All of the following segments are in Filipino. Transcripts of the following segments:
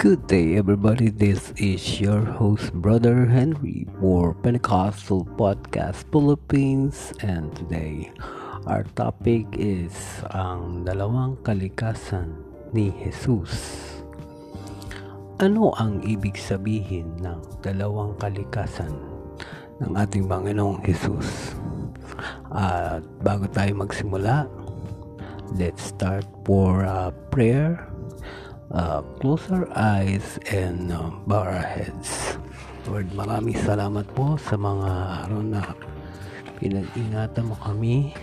Good day, everybody. This is your host, Brother Henry, for Pentecostal Podcast Philippines. And today, our topic is ang dalawang kalikasan ni Jesus. Ano ang ibig sabihin ng dalawang kalikasan ng ating Panginoong Jesus? At bago tayo magsimula, let's start for a prayer uh, close our eyes and uh, bow our heads. Lord, maraming salamat po sa mga araw na pinag-ingatan mo kami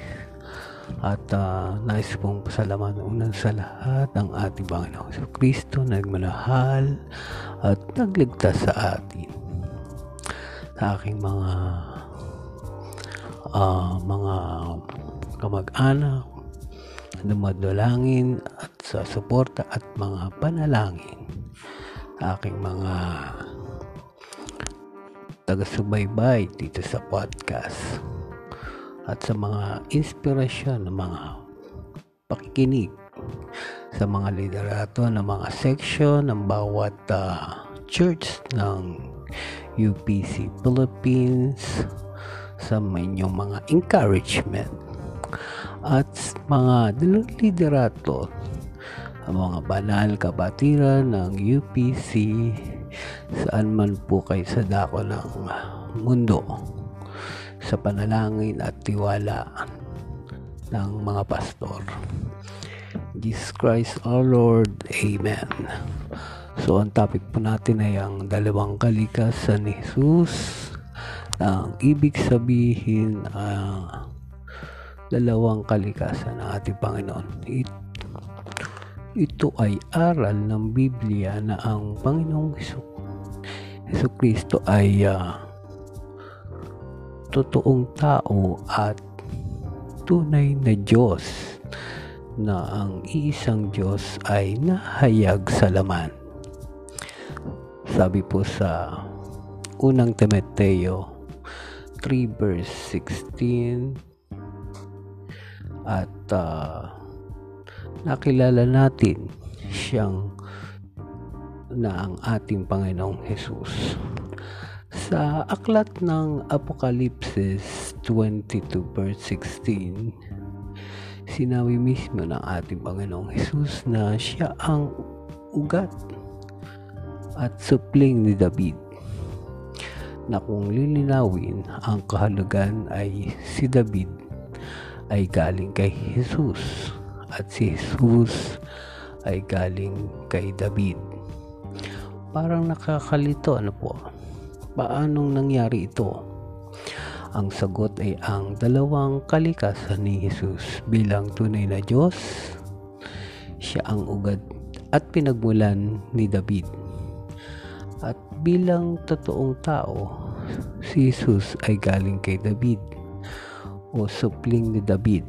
at uh, nais pong pasalamat unang sa lahat ang ating Panginoon sa Kristo na nagmanahal at nagligtas sa atin sa aking mga uh, mga kamag-anak dumadalangin sa suporta at mga panalangin. Aking mga taga-subaybay dito sa podcast at sa mga inspirasyon ng mga pakikinig sa mga liderato ng mga section ng bawat uh, church ng UPC Philippines sa inyong mga encouragement at mga liderato ang mga banal kabatiran ng UPC saan man po kayo sa dako ng mundo sa panalangin at tiwala ng mga pastor. Jesus Christ our Lord. Amen. So, ang topic po natin ay ang dalawang kalikasan ni Jesus. Ang ibig sabihin, uh, dalawang kalikasan ng ating Panginoon. It, ito ay aral ng Biblia na ang Panginoong Heso, Kristo ay uh, totoong tao at tunay na Diyos na ang iisang Diyos ay nahayag sa laman. Sabi po sa unang Timoteo 3 verse 16 at uh, nakilala natin siyang na ang ating Panginoong Hesus. Sa aklat ng Apokalipsis 22 verse 16, sinabi mismo ng ating Panginoong Hesus na siya ang ugat at supling ni David na kung lilinawin ang kahulugan ay si David ay galing kay Jesus at si Jesus ay galing kay David. Parang nakakalito ano po. Paanong nangyari ito? Ang sagot ay ang dalawang kalikasan ni Jesus bilang tunay na Diyos. Siya ang ugad at pinagmulan ni David. At bilang totoong tao, si Jesus ay galing kay David o supling ni David.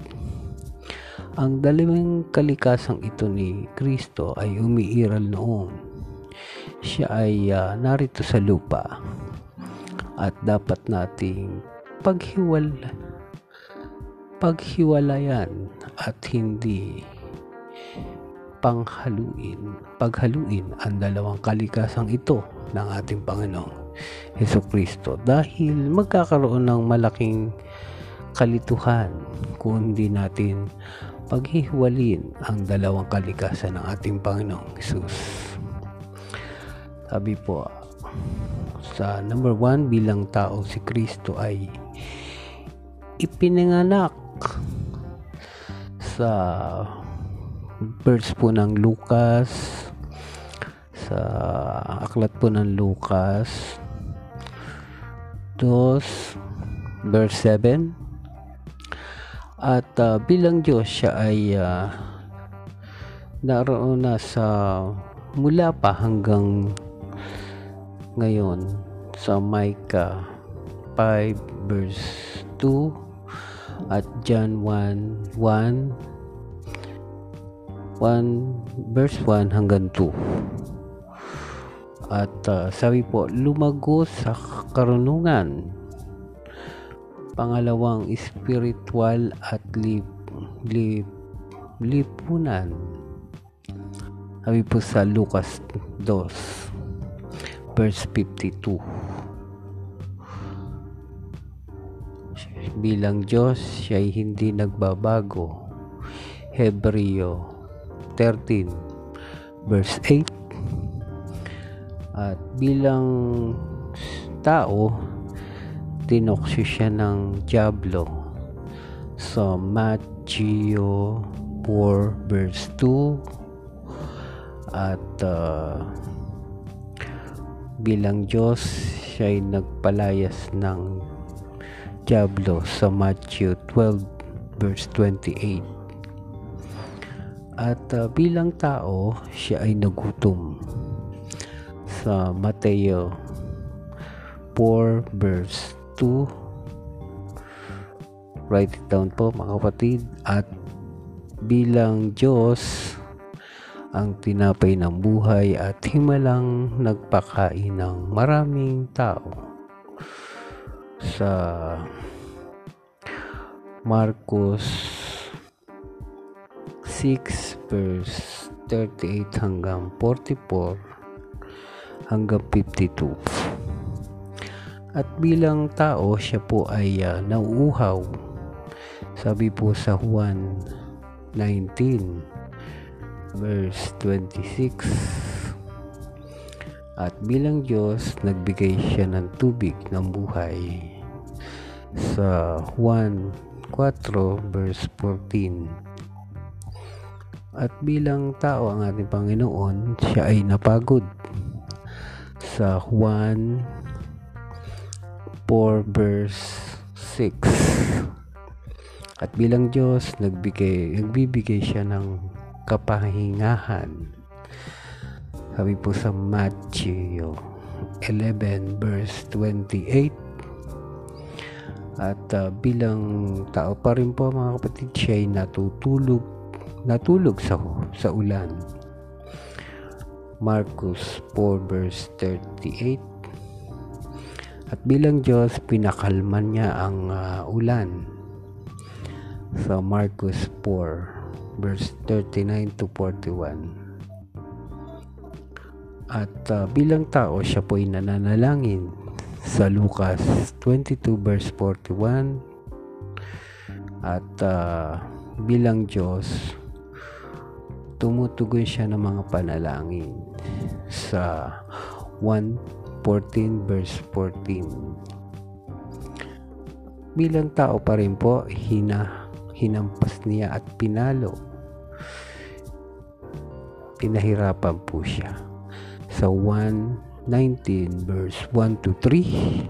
Ang dalawang kalikasang ito ni Kristo ay umiiral noon. Siya ay uh, narito sa lupa at dapat nating paghiwal paghiwalayan at hindi panghaluin paghaluin ang dalawang kalikasang ito ng ating Panginoong Heso Kristo dahil magkakaroon ng malaking kalituhan kung hindi natin paghihiwalin ang dalawang kalikasan ng ating Panginoong Isus. Sabi po, sa number one, bilang tao si Kristo ay ipinanganak sa verse po ng Lucas sa aklat po ng Lucas 2 verse 7 at uh, bilang Diyos siya ay uh, naroon na sa mula pa hanggang ngayon. Sa Micah 5 verse 2 at John 1 1 1 verse 1 hanggang 2 at uh, sabi po lumago sa karunungan Pangalawang, spiritual at lip, lip, lipunan. Sabi po sa Lucas 2 verse 52. Bilang Diyos, siya ay hindi nagbabago. Hebreo 13 verse 8 At bilang tao, tinoksyo siya ng Diablo. Sa Matthew 4 verse 2 at uh, bilang Diyos siya ay nagpalayas ng Diablo. Sa Matthew 12 verse 28 at uh, bilang tao siya ay nagutom. Sa Mateo 4 verse 2 write it down po mga kapatid. At bilang Diyos ang tinapay ng buhay at himalang nagpakain ng maraming tao. Sa Marcos 6 verse 38 hanggang 44 hanggang 52 at bilang tao, siya po ay uh, nauuhaw. Sabi po sa Juan 19 verse 26 at bilang Diyos nagbigay siya ng tubig ng buhay sa Juan 4 verse 14 at bilang tao ang ating Panginoon siya ay napagod sa Juan 4 verse 6 at bilang Diyos nagbigay nagbibigay siya ng kapahingahan. Sabi po sa Matthew 11 verse 28 at uh, bilang tao pa rin po mga kapatid siya ay natutulog natulog sa sa ulan. Marcos 4 verse 38 at bilang Diyos, pinakalman niya ang uh, ulan. Sa Marcos 4, verse 39 to 41. At uh, bilang tao, siya po ay nananalangin sa Lucas 22 verse 41 at uh, bilang Diyos tumutugon siya ng mga panalangin sa 1 14 verse 14 bilang tao pa rin po hina, hinampas niya at pinalo. Pinahirapan po siya. Sa 119 verse 1 to 3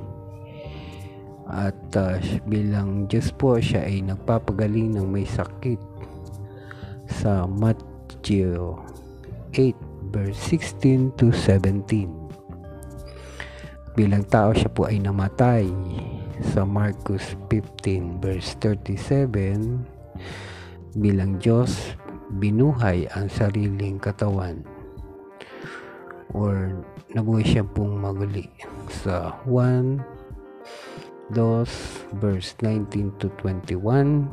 at uh, bilang Diyos po siya ay nagpapagaling ng may sakit. Sa Matthew 8 verse 16 to 17 bilang tao siya po ay namatay. Sa Marcos 15 verse 37 bilang Diyos binuhay ang sariling katawan. Or nabuhay siya pong maguli. Sa 1 2 verse 19 to 21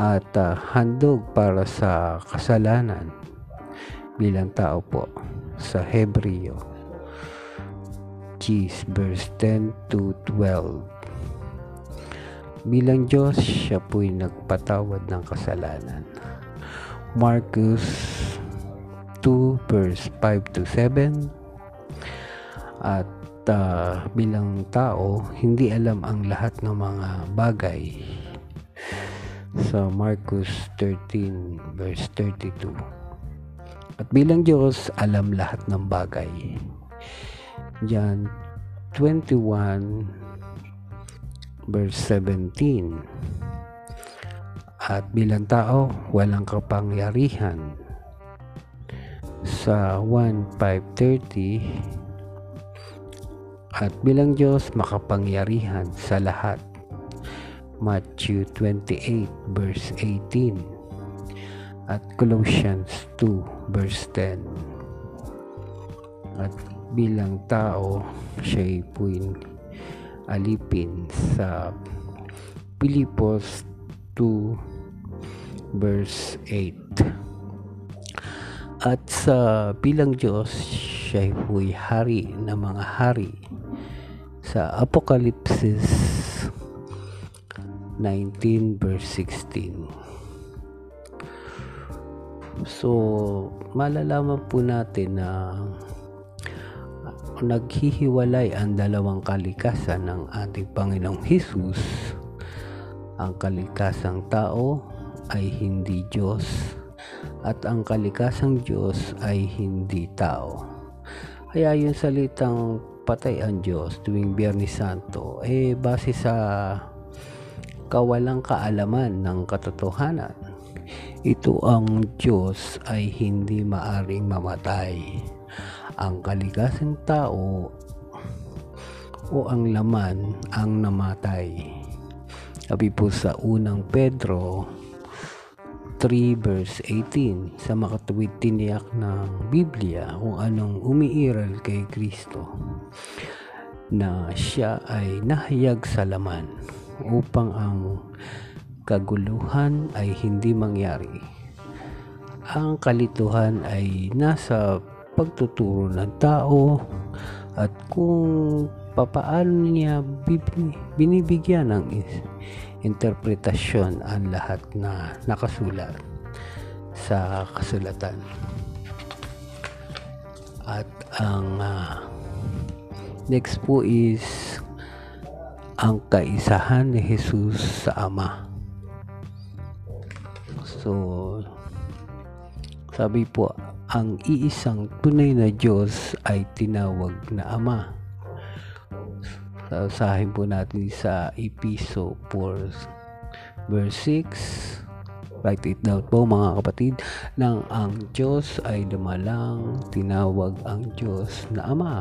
at uh, handog para sa kasalanan. Bilang tao po sa Hebreo Gs verse 10 to 12 Bilang Diyos, siya po'y nagpatawad ng kasalanan. Marcus 2 verse 5 to 7 At uh, bilang tao, hindi alam ang lahat ng mga bagay sa Marcus 13 verse 32 At bilang Diyos, alam lahat ng bagay. John 21 verse 17 At bilang tao, walang kapangyarihan. Sa 1.5.30 at bilang Diyos makapangyarihan sa lahat. Matthew 28 verse 18 at Colossians 2 verse 10 at bilang tao siya po'y alipin sa Pilipos 2 verse 8 At sa bilang Diyos, siya po'y hari ng mga hari. Sa Apokalipsis 19 verse 16. So, malalaman po natin na naghihiwalay ang dalawang kalikasan ng ating Panginoong Hesus. Ang kalikasang tao ay hindi Diyos at ang kalikasang Diyos ay hindi tao. Kaya yung salitang patay ang Diyos tuwing Biyernes Santo eh base sa kawalang kaalaman ng katotohanan. Ito ang Diyos ay hindi maaring mamatay. Ang kalikasang tao o ang laman ang namatay. Sabi po sa unang Pedro 3 verse 18 sa makatuwid tiniyak ng Biblia kung anong umiiral kay Kristo na siya ay nahayag sa laman upang ang kaguluhan ay hindi mangyari. Ang kalituhan ay nasa pagtuturo ng tao at kung papaano niya binibigyan ng interpretasyon ang lahat na nakasulat sa kasulatan. At ang uh, next po is ang kaisahan ni Jesus sa Ama. So, sabi po, ang iisang tunay na Diyos ay tinawag na Ama. Sasahin po natin sa Episo 4 verse 6 write it down po mga kapatid. Nang ang Diyos ay dumalang tinawag ang Diyos na Ama.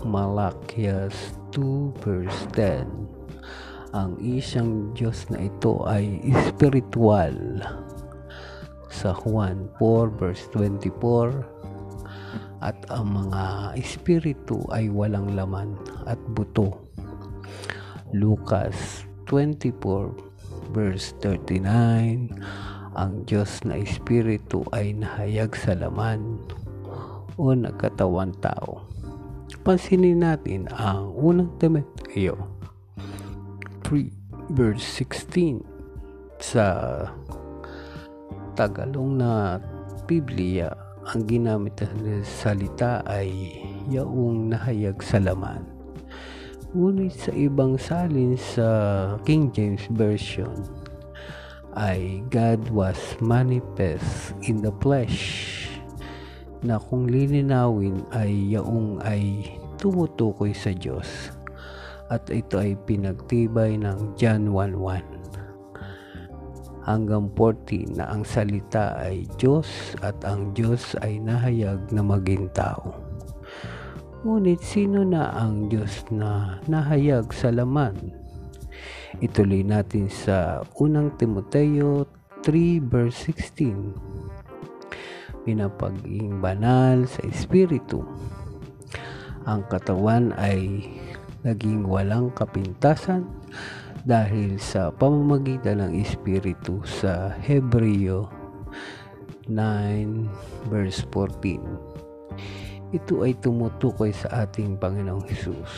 Malakias 2 verse 10 ang isang Diyos na ito ay spiritual sa Juan 4 verse 24 at ang mga espiritu ay walang laman at buto. Lucas 24 verse 39 ang Diyos na espiritu ay nahayag sa laman o nagkatawan tao. Pansinin natin ang unang Timoteo 3 verse 16 sa Tagalong na Biblia ang ginamit na salita ay yaong nahayag sa laman. Ngunit sa ibang salin sa King James Version ay God was manifest in the flesh na kung lilinawin ay yaong ay tumutukoy sa Diyos. At ito ay pinagtibay ng John 1.1 hanggang 40 na ang salita ay Diyos at ang Diyos ay nahayag na maging tao. Ngunit sino na ang Diyos na nahayag sa laman? Ituloy natin sa unang Timoteo 3 verse 16 pinapaging banal sa espiritu. Ang katawan ay naging walang kapintasan dahil sa pamamagitan ng espiritu sa Hebreo 9 verse 14. Ito ay tumutukoy sa ating Panginoong Hesus.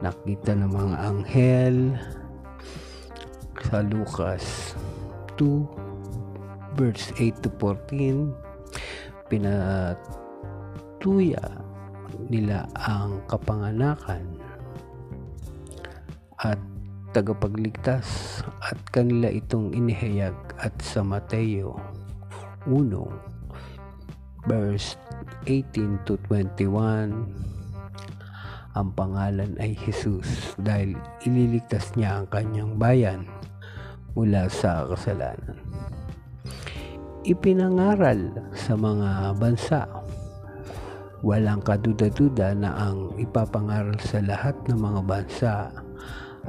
Nakita ng mga anghel sa Lucas 2 verse 8 to 14 pinatuya nila ang kapanganakan at tagapagligtas at kanila itong inihayag at sa Mateo 1 verse 18 to 21 ang pangalan ay Jesus dahil ililigtas niya ang kanyang bayan mula sa kasalanan ipinangaral sa mga bansa. Walang kaduda-duda na ang ipapangaral sa lahat ng mga bansa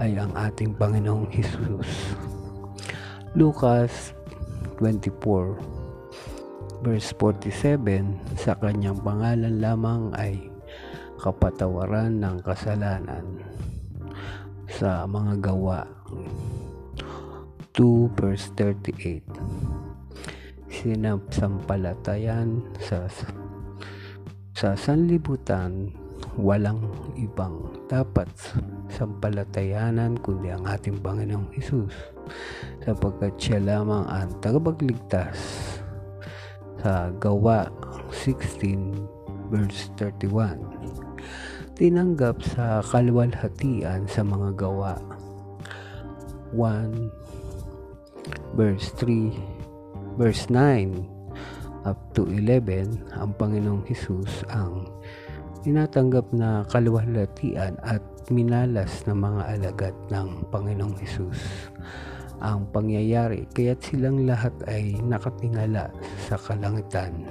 ay ang ating Panginoong Hesus. Lucas 24 verse 47 sa kanyang pangalan lamang ay kapatawaran ng kasalanan sa mga gawa 2 verse 38 sinasampalatayan sa sa sanlibutan walang ibang dapat sampalatayanan kundi ang ating Panginoong Hesus sapagkat siya lamang ang tagapagligtas sa gawa 16 verse 31 tinanggap sa kalwalhatian sa mga gawa 1 verse 3 verse 9 up to 11 ang Panginoong Hesus ang tinatanggap na kalwalhatian at minalas ng mga alagad ng Panginoong Hesus ang pangyayari kaya't silang lahat ay nakatingala sa kalangitan.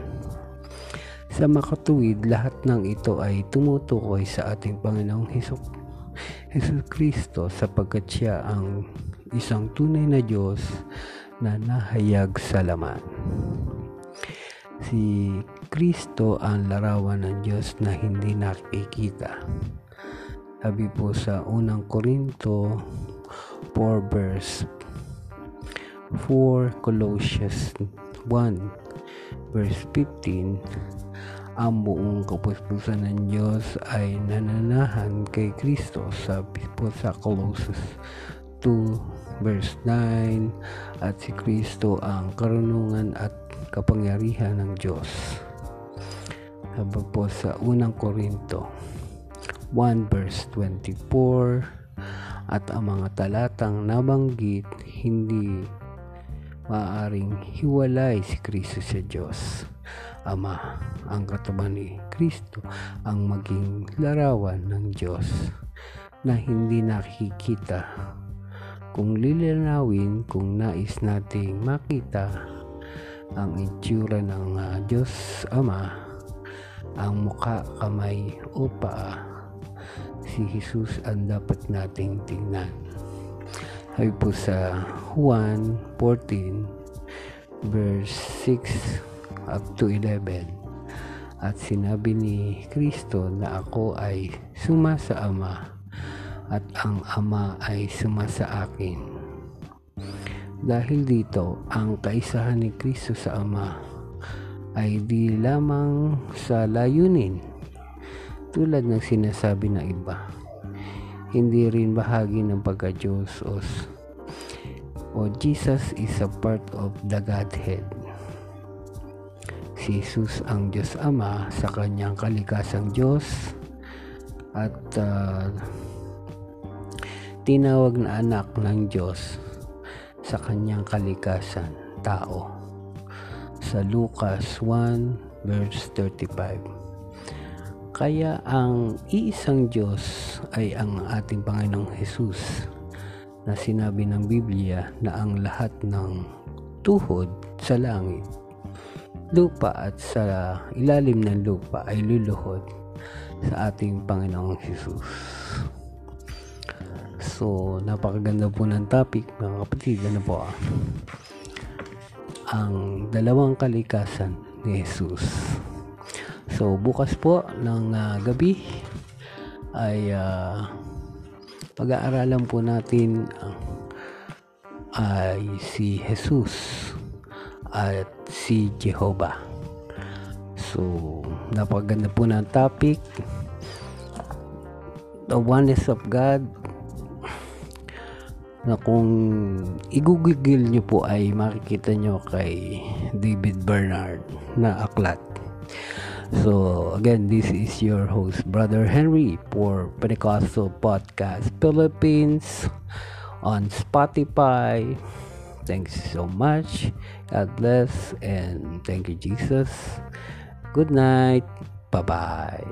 Sa makatuwid, lahat ng ito ay tumutukoy sa ating Panginoong Hesus Hesus Kristo sapagkat siya ang isang tunay na Diyos na nahayag sa laman. Si Kristo ang larawan ng Diyos na hindi nakikita. Sabi po sa unang Korinto 4 verse 4 Colossians 1 verse 15 ang buong kapuspusan ng Diyos ay nananahan kay Kristo sabi po sa Colossus 2 verse 9 at si Kristo ang karunungan at kapangyarihan ng Diyos sabi po sa unang Korinto 1 verse 24 at ang mga talatang nabanggit hindi maaaring hiwalay si Kristo sa Diyos. Ama, ang katawan ni Kristo ang maging larawan ng Diyos na hindi nakikita. Kung lilinawin, kung nais nating makita ang itsura ng uh, Diyos Ama, ang muka, kamay o paa, si Jesus ang dapat nating tingnan. Ay po sa 1, 14, verse 6 up to 11. At sinabi ni Kristo na ako ay suma sa Ama at ang Ama ay suma sa akin. Dahil dito, ang kaisahan ni Kristo sa Ama ay di lamang sa layunin tulad ng sinasabi ng iba hindi rin bahagi ng pagka-Diyos o, o Jesus is a part of the Godhead. Si Jesus ang Diyos Ama sa kanyang kalikasang Diyos at uh, tinawag na anak ng Diyos sa kanyang kalikasan tao sa Lucas 1 verse 35 kaya ang iisang Diyos ay ang ating Panginoong Hesus na sinabi ng Biblia na ang lahat ng tuhod sa langit, lupa at sa ilalim ng lupa ay luluhod sa ating Panginoong Hesus. So, napakaganda po ng topic mga kapatid. Ano po ah? Ang dalawang kalikasan ni Jesus. So bukas po ng uh, gabi ay uh, pag-aaralan po natin uh, ay si Jesus at si Jehovah. So napaganda po ng topic the oneness of God na kung igugigil nyo po ay makikita nyo kay David Bernard na aklat So, again, this is your host, Brother Henry, for Pentecostal Podcast Philippines on Spotify. Thanks so much. God bless and thank you, Jesus. Good night. Bye bye.